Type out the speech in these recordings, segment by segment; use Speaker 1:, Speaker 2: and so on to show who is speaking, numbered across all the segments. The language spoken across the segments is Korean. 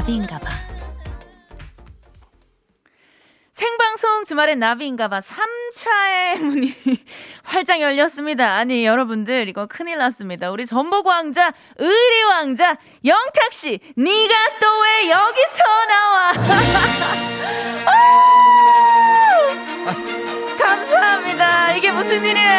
Speaker 1: 나비인가봐. 생방송 주말엔 나비인가봐 3차의 문이 활짝 열렸습니다. 아니 여러분들 이거 큰일 났습니다. 우리 전복왕자 의리왕자 영탁씨 네가 또 왜 여기서 나와 감사합니다. 이게 무슨 일이에요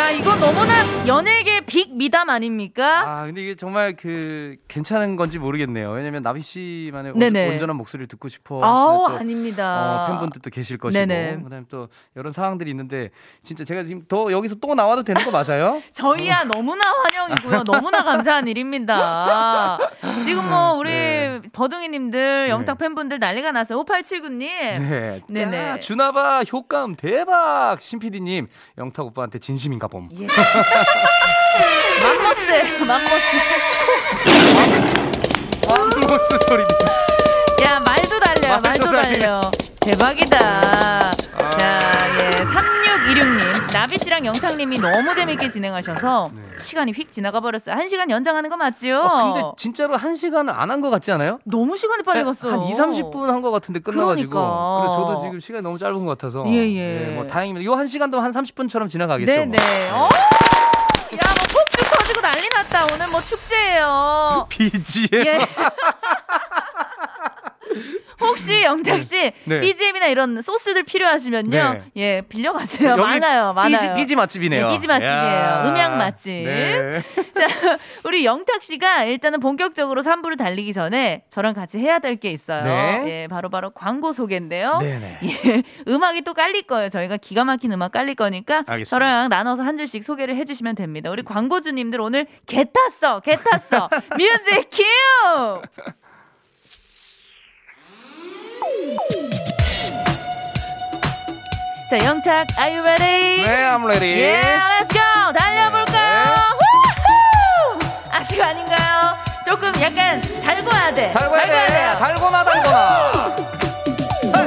Speaker 1: 야, 이거 너무나 연예계 빅 미담 아닙니까?
Speaker 2: 아 근데 이게 정말 그 괜찮은 건지 모르겠네요. 왜냐면 나비 씨만의
Speaker 1: 네네.
Speaker 2: 온- 온전한 목소리를 듣고 싶어 하시는 또
Speaker 1: 아닙니다.
Speaker 2: 어, 팬분들도 계실 것이고
Speaker 1: 네네.
Speaker 2: 그다음에 또 이런 상황들이 있는데 진짜 제가 지금 더 여기서 또 나와도 되는 거 맞아요?
Speaker 1: 저희야 너무나 환영이고요. 너무나 감사한 일입니다. 지금 뭐 우리
Speaker 2: 네.
Speaker 1: 버둥이님들, 영탁 팬분들 난리가 났어요. 5879님.
Speaker 2: 네.
Speaker 1: 네네.
Speaker 2: 야, 주나봐 효과음 대박. 신 PD님 영탁 오빠한테 진심인가 봄.
Speaker 1: 예. 맘모스, 맘모스.
Speaker 2: 맘모스 소리.
Speaker 1: 야, 말도 달려요, 말도,
Speaker 2: 말도 달려.
Speaker 1: 대박이다. 자, 예. 3616님. 나비씨랑 영탁님이 너무 재밌게 진행하셔서
Speaker 2: 네.
Speaker 1: 시간이 휙 지나가 버렸어요. 한 시간 연장하는 거 맞죠?
Speaker 2: 어, 근데 진짜로 한 시간은 안한 것 같지 않아요?
Speaker 1: 너무 시간이 빨리 갔어요.
Speaker 2: 한 2, 30분 한 것 같은데 끝나가지고.
Speaker 1: 그러니까.
Speaker 2: 그래서 저도 지금 시간이 너무 짧은 것 같아서.
Speaker 1: 예, 예.
Speaker 2: 네, 뭐 다행입니다. 요 한 시간도 한 30분처럼 지나가겠죠.
Speaker 1: 네네.
Speaker 2: 뭐.
Speaker 1: 어? 난리 났다. 오늘 뭐 축제예요.
Speaker 2: BGM.
Speaker 1: 예. 혹시 영탁 씨
Speaker 2: 네.
Speaker 1: BGM이나 이런 소스들 필요하시면요,
Speaker 2: 네.
Speaker 1: 예 빌려가세요. 많아요, 많아요.
Speaker 2: 삐지, 삐지 맛집이네요.
Speaker 1: 네, 삐지 맛집이에요.
Speaker 2: 야.
Speaker 1: 음향 맛집.
Speaker 2: 네.
Speaker 1: 자, 우리 영탁 씨가 일단은 본격적으로 3부를 달리기 전에 저랑 같이 해야 될 게 있어요.
Speaker 2: 네.
Speaker 1: 예, 바로 바로 광고 소개인데요.
Speaker 2: 네네.
Speaker 1: 예, 음악이 또 깔릴 거예요. 저희가 기가 막힌 음악 깔릴 거니까
Speaker 2: 알겠습니다.
Speaker 1: 저랑 나눠서 한 줄씩 소개를 해주시면 됩니다. 우리 광고주님들 오늘 개 탔어, 개 탔어. 뮤직 큐! 자, 영탁, are you ready?
Speaker 2: 네, I'm ready.
Speaker 1: 예, let's go! 달려볼까요?
Speaker 2: 네.
Speaker 1: 아직 아닌가요? 조금 약간 달궈야 돼.
Speaker 2: 달고야 돼.
Speaker 1: 돼요.
Speaker 2: 달고나 달고나.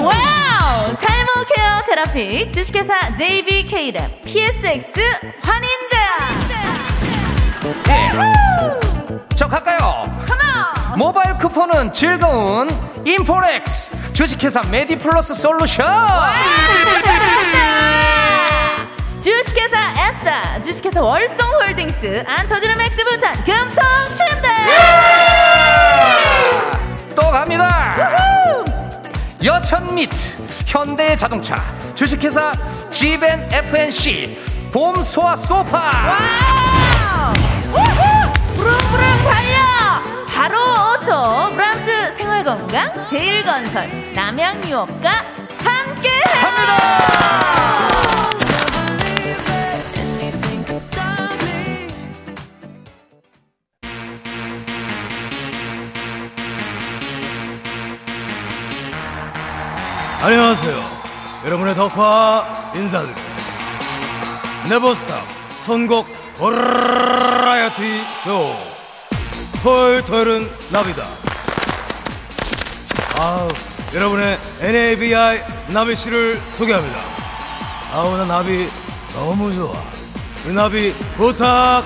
Speaker 1: wow! 탈모 케어 테라피 주식회사 JBK랩 PSX 환인제약.
Speaker 2: 저 갈까요? 모바일 쿠폰은 즐거운 인포렉스 주식회사 메디플러스 솔루션.
Speaker 1: 주식회사 에싸 주식회사 월송홀딩스 안터지는 맥스부탄 금성 침대.
Speaker 2: 또 갑니다. 여천 및 현대 자동차 주식회사 지벤 FNC 봄 소화 소파.
Speaker 1: wow! 우후! 부릉부릉 달려! 바로 오토 생활 건강 제일 건설 남양유업과 함께 합니다.
Speaker 3: 안녕하세요. 여러분의 덕화 인사드립니다. 네버스탑 선곡 버라이어티 쇼. 토요일 토요일은 나비다. 아우, 여러분의 NABI 나비 씨를 소개합니다. 아우, 나 나비 너무 좋아. 우리 나비 부탁해.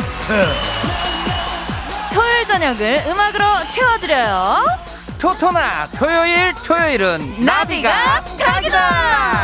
Speaker 1: 토요일 저녁을 음악으로 채워드려요.
Speaker 2: 토토나 토요일 토요일은
Speaker 1: 나비가 탁이다.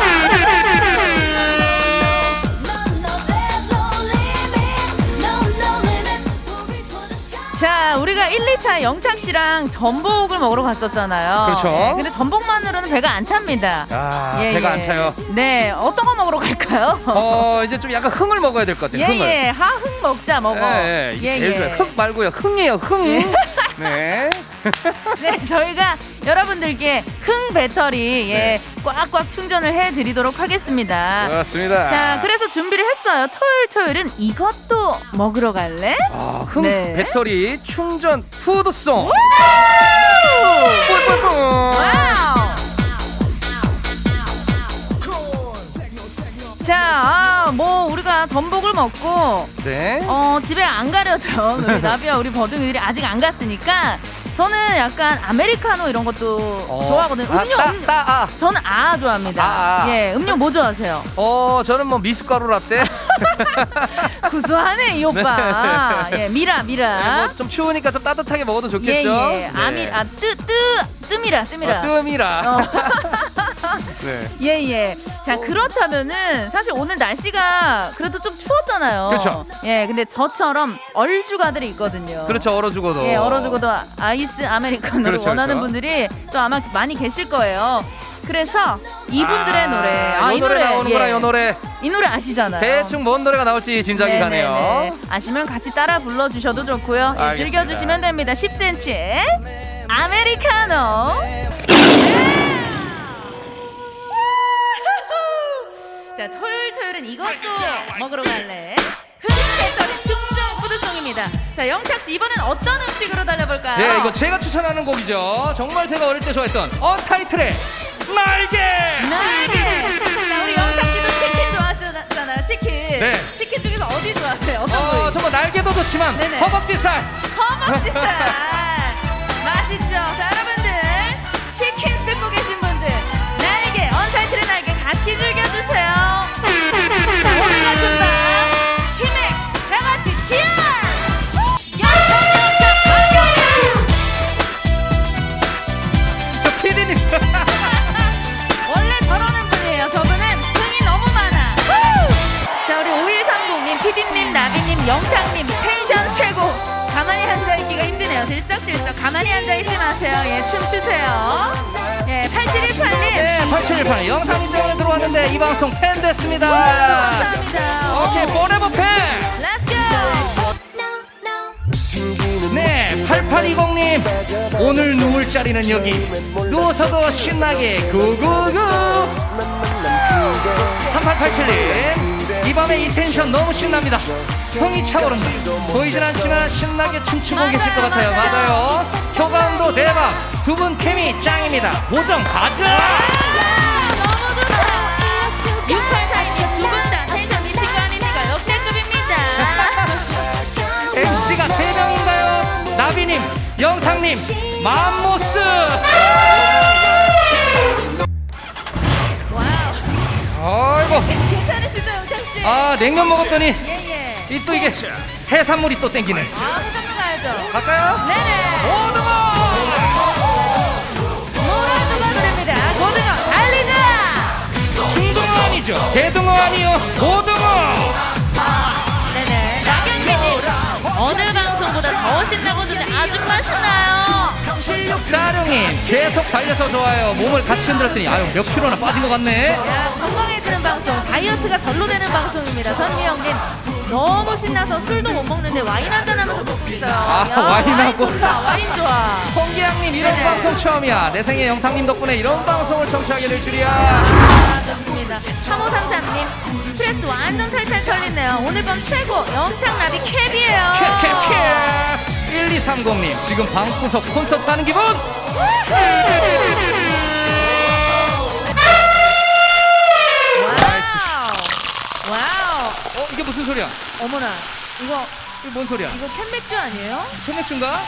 Speaker 1: 자, 우리가 1, 2차 영탁 씨랑 전복을 먹으러 갔었잖아요.
Speaker 2: 그렇죠.
Speaker 1: 네, 근데 전복만으로는 배가 안 찹니다.
Speaker 2: 아,
Speaker 1: 예,
Speaker 2: 배가
Speaker 1: 예.
Speaker 2: 안 차요.
Speaker 1: 네, 어떤 거 먹으러 갈까요?
Speaker 2: 어 이제 좀 약간 흥을 먹어야 될 것 같아요.
Speaker 1: 예,
Speaker 2: 흥을.
Speaker 1: 예, 하흥 먹자, 먹어.
Speaker 2: 예, 예, 이게 제일 좋아요. 흥 말고요. 흥이에요. 흥.
Speaker 1: 예.
Speaker 2: 네.
Speaker 1: 네, 저희가 여러분들께 흥 배터리 예,
Speaker 2: 네.
Speaker 1: 꽉꽉 충전을 해드리도록 하겠습니다.
Speaker 2: 그렇습니다.
Speaker 1: 자, 그래서 준비를 했어요. 토요일, 토요일은 이것도 먹으러 갈래?
Speaker 2: 아, 흥
Speaker 1: 네.
Speaker 2: 배터리 충전 푸드송.
Speaker 1: 자, 아, 뭐 우리가 전복을 먹고
Speaker 2: 네.
Speaker 1: 어, 집에 안 가려죠. 우리 나비와 우리 버둥이들이 아직 안 갔으니까 저는 약간 아메리카노 이런 것도
Speaker 2: 어.
Speaker 1: 좋아하거든요.
Speaker 2: 아,
Speaker 1: 음료,
Speaker 2: 따,
Speaker 1: 음료.
Speaker 2: 따, 아.
Speaker 1: 저는 아 좋아합니다.
Speaker 2: 아, 아.
Speaker 1: 예, 음료 뭐 좋아하세요?
Speaker 2: 어, 저는 뭐 미숫가루 라떼.
Speaker 1: 구수하네 이 오빠. 예, 미라 미라.
Speaker 2: 뭐좀 추우니까 좀 따뜻하게 먹어도 좋겠죠.
Speaker 1: 예, 예.
Speaker 2: 네.
Speaker 1: 아미 아뜨뜨 뜸이라 뜸이라.
Speaker 2: 어, 뜸이라.
Speaker 1: 어.
Speaker 2: 네.
Speaker 1: 예, 예. 자, 그렇다면은 사실 오늘 날씨가 그래도 좀 추웠잖아요.
Speaker 2: 그렇죠.
Speaker 1: 예, 근데 저처럼 얼주가들이 있거든요.
Speaker 2: 그렇죠. 얼어 죽어도.
Speaker 1: 예, 얼어 죽어도 아- 아이스 아메리카노를
Speaker 2: 그렇죠,
Speaker 1: 원하는
Speaker 2: 그렇죠.
Speaker 1: 분들이 또 아마 많이 계실 거예요. 그래서 이분들의
Speaker 2: 아,
Speaker 1: 노래.
Speaker 2: 이 노래, 나오는구나,
Speaker 1: 예.
Speaker 2: 이 노래.
Speaker 1: 이 노래 아시잖아요.
Speaker 2: 대충 뭔 노래가 나올지 짐작이
Speaker 1: 네네네.
Speaker 2: 가네요.
Speaker 1: 아시면 같이 따라 불러 주셔도 좋고요. 예,
Speaker 2: 알겠습니다.
Speaker 1: 즐겨 주시면 됩니다. 10cm의 아메리카노. 자, 토요일 토요일은 이것도 먹으러 갈래. 흑해설의 충정 푸드송입니다. 자, 영탁 씨 이번엔 어떤 음식으로 달려볼까요?
Speaker 2: 네, 이거 제가 추천하는 곡이죠. 정말 제가 어릴 때 좋아했던 언타이틀의 날개.
Speaker 1: 날개. 자, 우리 영탁 씨도 치킨 좋아하시잖아요. 치킨.
Speaker 2: 네.
Speaker 1: 치킨 중에서 어디 좋아하세요? 어떤
Speaker 2: 어? 정말 날개도 좋지만
Speaker 1: 네네.
Speaker 2: 허벅지살.
Speaker 1: 허벅지살 맛있죠? 자 여러분들 치킨 뜯고 계신 분들 날개 언타이틀의 같이 즐겨주세요. 자 오늘 같은 밤 들썩들썩 가만히 앉아 있지 마세요 예 춤추세요 예 8718님
Speaker 2: 네, 8718 영상님 때문에 들어왔는데 이 방송 팬 됐습니다.
Speaker 1: 감사합니다
Speaker 2: 오케이, forever 팬.
Speaker 1: Let's go
Speaker 2: 네, 8820님. 오늘 누울 자리는 여기. 누워서도 신나게 구구구. 3887님. 이 밤에 이 텐션 너무 신납니다. 흥이 차오른다. 보이진 않지만 신나게 춤추고
Speaker 1: 맞아요,
Speaker 2: 계실 것 같아요.
Speaker 1: 맞아요.
Speaker 2: 맞아요. 효과음도 대박. 두 분 케미 짱입니다. 고정 가자!
Speaker 1: 너무 좋다 6842님 두분 다 텐션 미친 거 아닙니까 역대급입니다
Speaker 2: MC가 세 명인가요 나비님, 영탁님, 맘모스!
Speaker 1: wow
Speaker 2: 아이고.
Speaker 1: 괜찮으시죠
Speaker 2: 아, 냉면 먹었더니
Speaker 1: 예예
Speaker 2: 이 또 이게 해산물이 또 땡기네.
Speaker 1: 아 무조건 가야죠
Speaker 2: 갈까요?
Speaker 1: 네네
Speaker 2: 오등어!
Speaker 1: 노라조가 노래입니다 고등어 달리자
Speaker 2: 중등어 아니죠? 대등어 아니요? 오등어!
Speaker 1: 네네 나경기님 어느 방송보다 더 신나고 좋네 아줌마 신나요
Speaker 2: 7646님 계속 달려서 좋아요. 몸을 같이 흔들었더니 아유 몇 킬로나 빠진 것 같네.
Speaker 1: 야, 건강해지는 방송, 다이어트가 절로 되는 방송입니다. 전미영님 너무 신나서 술도 못 먹는데 와인 한잔 하면서 듣고 있어요.
Speaker 2: 아,
Speaker 1: 야,
Speaker 2: 와인하고.
Speaker 1: 와인 좋다, 와인 좋아.
Speaker 2: 홍기양님 이런
Speaker 1: 네네.
Speaker 2: 방송 처음이야. 내 생에 영탁님 덕분에 이런 방송을 청취하게 될 줄이야.
Speaker 1: 아, 좋습니다. 3533님 스트레스 완전 탈탈 털리네요. 오늘 밤 최고 영탁 나비 캡이에요.
Speaker 2: 캡캡캡 1230님 지금 방구석 콘서트 하는 기분?
Speaker 1: wow.
Speaker 2: 어 이게 무슨 소리야?
Speaker 1: 어머나. 이거
Speaker 2: 이게 뭔 소리야?
Speaker 1: 이거 캔맥주 아니에요?
Speaker 2: 캔맥주인가?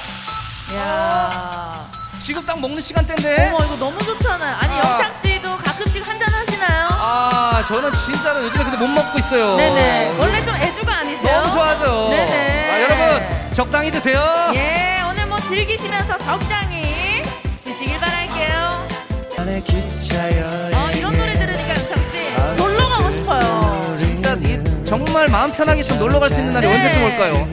Speaker 1: 야.
Speaker 2: 지금 딱 먹는 시간대인데?
Speaker 1: 어머 이거 너무 좋잖아요. 아니
Speaker 2: 아.
Speaker 1: 영탁 씨도 가끔씩 한 잔 하시나요?
Speaker 2: 아 저는 진짜로 요즘에 근데 못 먹고 있어요.
Speaker 1: 네네. 원래 좀 애주가 아니세요?
Speaker 2: 너무 좋아하죠.
Speaker 1: 네네.
Speaker 2: 아, 여러분 적당히 드세요.
Speaker 1: 예, 오늘 뭐 즐기시면서 적당히 드시길 바랄게요. 어,
Speaker 2: 마음 편하게 좀 놀러 갈 수 있는 날이
Speaker 1: 네.
Speaker 2: 언제쯤 올까요?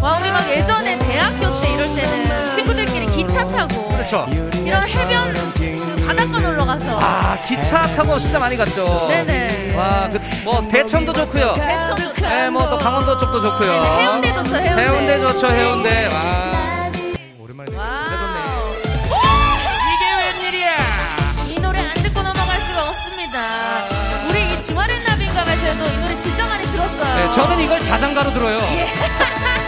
Speaker 1: 와, 우리 막 예전에 대학교 때 이럴 때는 친구들끼리 기차 타고
Speaker 2: 그렇죠.
Speaker 1: 이런 해변 그 바닷가 놀러 가서
Speaker 2: 아 기차 타고 진짜 많이 갔죠.
Speaker 1: 네네.
Speaker 2: 와, 그뭐 대천도 좋고요.
Speaker 1: 대천 좋죠.
Speaker 2: 네, 뭐 또 강원도 쪽도 좋고요.
Speaker 1: 네네, 해운대 좋죠, 해운대.
Speaker 2: 해운대 좋죠, 해운대. 와. 오랜만에 듣 네, 저는 이걸 자장가로 들어요.
Speaker 1: 예.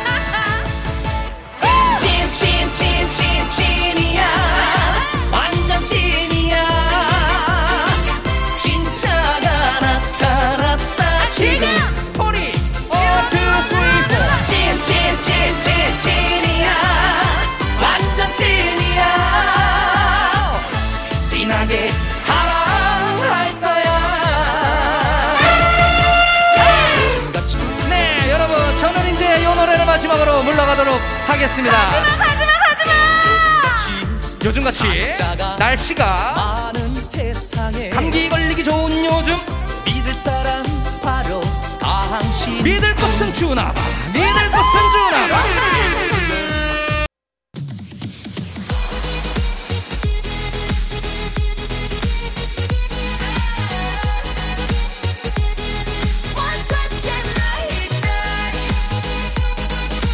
Speaker 2: 가도록 하겠습니다.
Speaker 1: 하지마 하지마
Speaker 2: 요즘같이 날씨가
Speaker 4: 많은 세상에
Speaker 2: 감기 걸리기 좋은 요즘.
Speaker 4: 믿을 사람 바로 당신
Speaker 2: 믿을 것은 주나봐. 믿을 것은 주나봐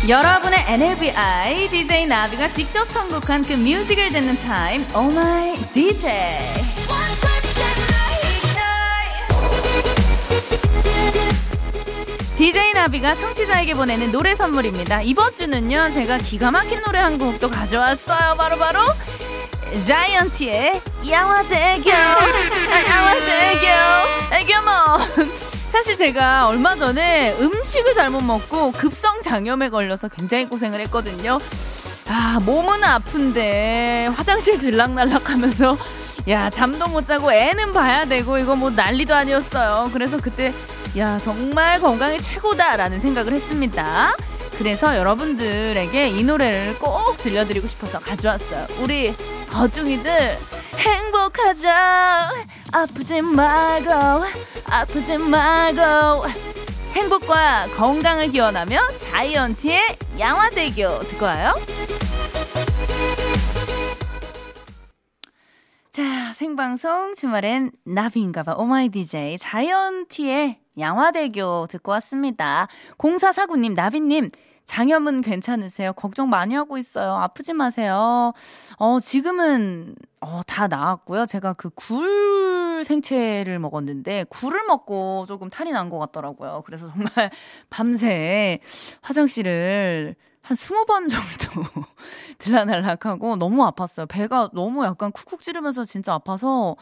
Speaker 1: 여러분의 NLBI DJ 나비가 직접 선곡한 그 뮤직을 듣는 타임 Oh my DJ DJ 나비가 청취자에게 보내는 노래 선물입니다. 이번 주는요, 제가 기가 막힌 노래 한 곡도 가져왔어요. 바로바로, 자이언티의 양화대교. 아, 양화대교. 애교몬. 사실 제가 얼마 전에 음식을 잘못 먹고 급성 장염에 걸려서 굉장히 고생을 했거든요. 아, 몸은 아픈데 화장실 들락날락 하면서 야, 잠도 못 자고 애는 봐야 되고 이거 뭐 난리도 아니었어요. 그래서 그때 야, 정말 건강이 최고다라는 생각을 했습니다. 그래서 여러분들에게 이 노래를 꼭 들려드리고 싶어서 가져왔어요. 우리 어중이들 행복하자. 아프지 말고, 아프지 말고. 행복과 건강을 기원하며 자이언티의 양화대교 듣고 와요. 자, 생방송 주말엔 나비인가봐. 오마이 DJ 자이언티의 양화대교 듣고 왔습니다. 0449님, 나비님, 장염은 괜찮으세요? 걱정 많이 하고 있어요. 아프지 마세요. 어, 지금은, 어, 다 나았고요. 제가 그 굴 생채를 먹었는데, 굴을 먹고 조금 탈이 난 것 같더라고요. 그래서 정말 밤새 화장실을 한 20번 정도 들락날락하고 너무 아팠어요. 배가 너무 약간 쿡쿡 찌르면서 진짜 아파서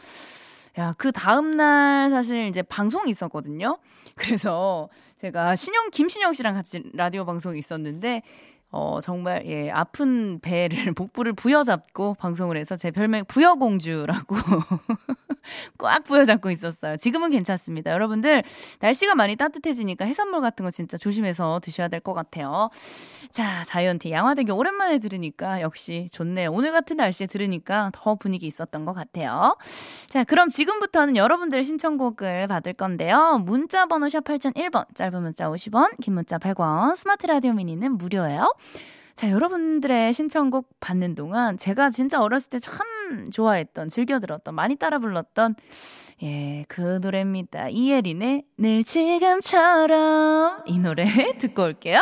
Speaker 1: 야, 그 다음날 사실 이제 방송이 있었거든요. 그래서 제가 신영, 김신영 씨랑 같이 라디오 방송이 있었는데, 어, 정말, 예, 아픈 배를, 복부를 부여잡고 방송을 해서 제 별명 부여공주라고 꽉 부여잡고 있었어요. 지금은 괜찮습니다. 여러분들, 날씨가 많이 따뜻해지니까 해산물 같은 거 진짜 조심해서 드셔야 될 것 같아요. 자, 자이언티 양화대교 오랜만에 들으니까 역시 좋네요. 오늘 같은 날씨에 들으니까 더 분위기 있었던 것 같아요. 자, 그럼 지금부터는 여러분들의 신청곡을 받을 건데요. 문자 번호 샵 8001번, 짧은 문자 50원, 긴 문자 100원, 스마트 라디오 미니는 무료예요. 자, 여러분들의 신청곡 받는 동안 제가 진짜 어렸을 때 참 좋아했던, 즐겨 들었던, 많이 따라 불렀던, 예, 그 노래입니다. 이예린의 늘 지금처럼 이 노래 듣고 올게요.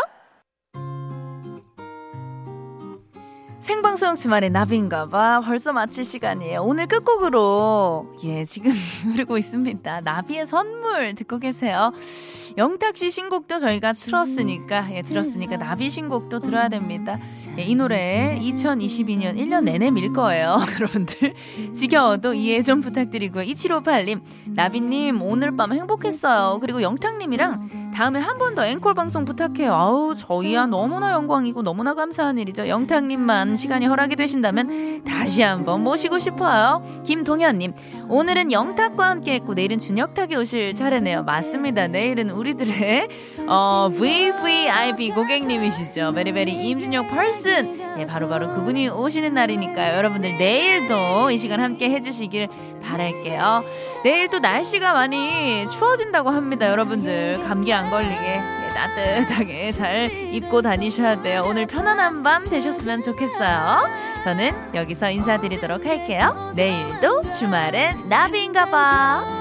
Speaker 1: 생방송 주말에 나비인가봐 벌써 마칠 시간이에요. 오늘 끝곡으로 예 지금 흐르고 있습니다. 나비의 선물 듣고 계세요. 영탁 씨 신곡도 저희가 틀었으니까 예 들었으니까 나비 신곡도 들어야 됩니다. 예, 이 노래 2022년 1년 내내 밀 거예요. 여러분들 지겨워도 이해 좀 부탁드리고요. 2758님 나비님 오늘 밤 행복했어요. 그리고 영탁님이랑 다음에 한 번 더 앵콜 방송 부탁해요. 아우 저희야 너무나 영광이고 너무나 감사한 일이죠. 영탁님만 시간이 허락이 되신다면 다시 한번 모시고 싶어요. 김동현님 오늘은 영탁과 함께했고 내일은 준혁탁이 오실 차례네요. 맞습니다. 내일은 우리들의 어, VVIP 고객님이시죠. 베리베리 임준혁 펄슨 예, 바로 바로 그분이 오시는 날이니까요. 여러분들 내일도 이 시간 함께 해주시길 바랄게요. 내일 또 날씨가 많이 추워진다고 합니다. 여러분들 감기 안 걸리게 예, 따뜻하게 잘 입고 다니셔야 돼요. 오늘 편안한 밤 되셨으면 좋겠어요. 저는 여기서 인사드리도록 할게요. 내일도 주말엔 나비인가 봐.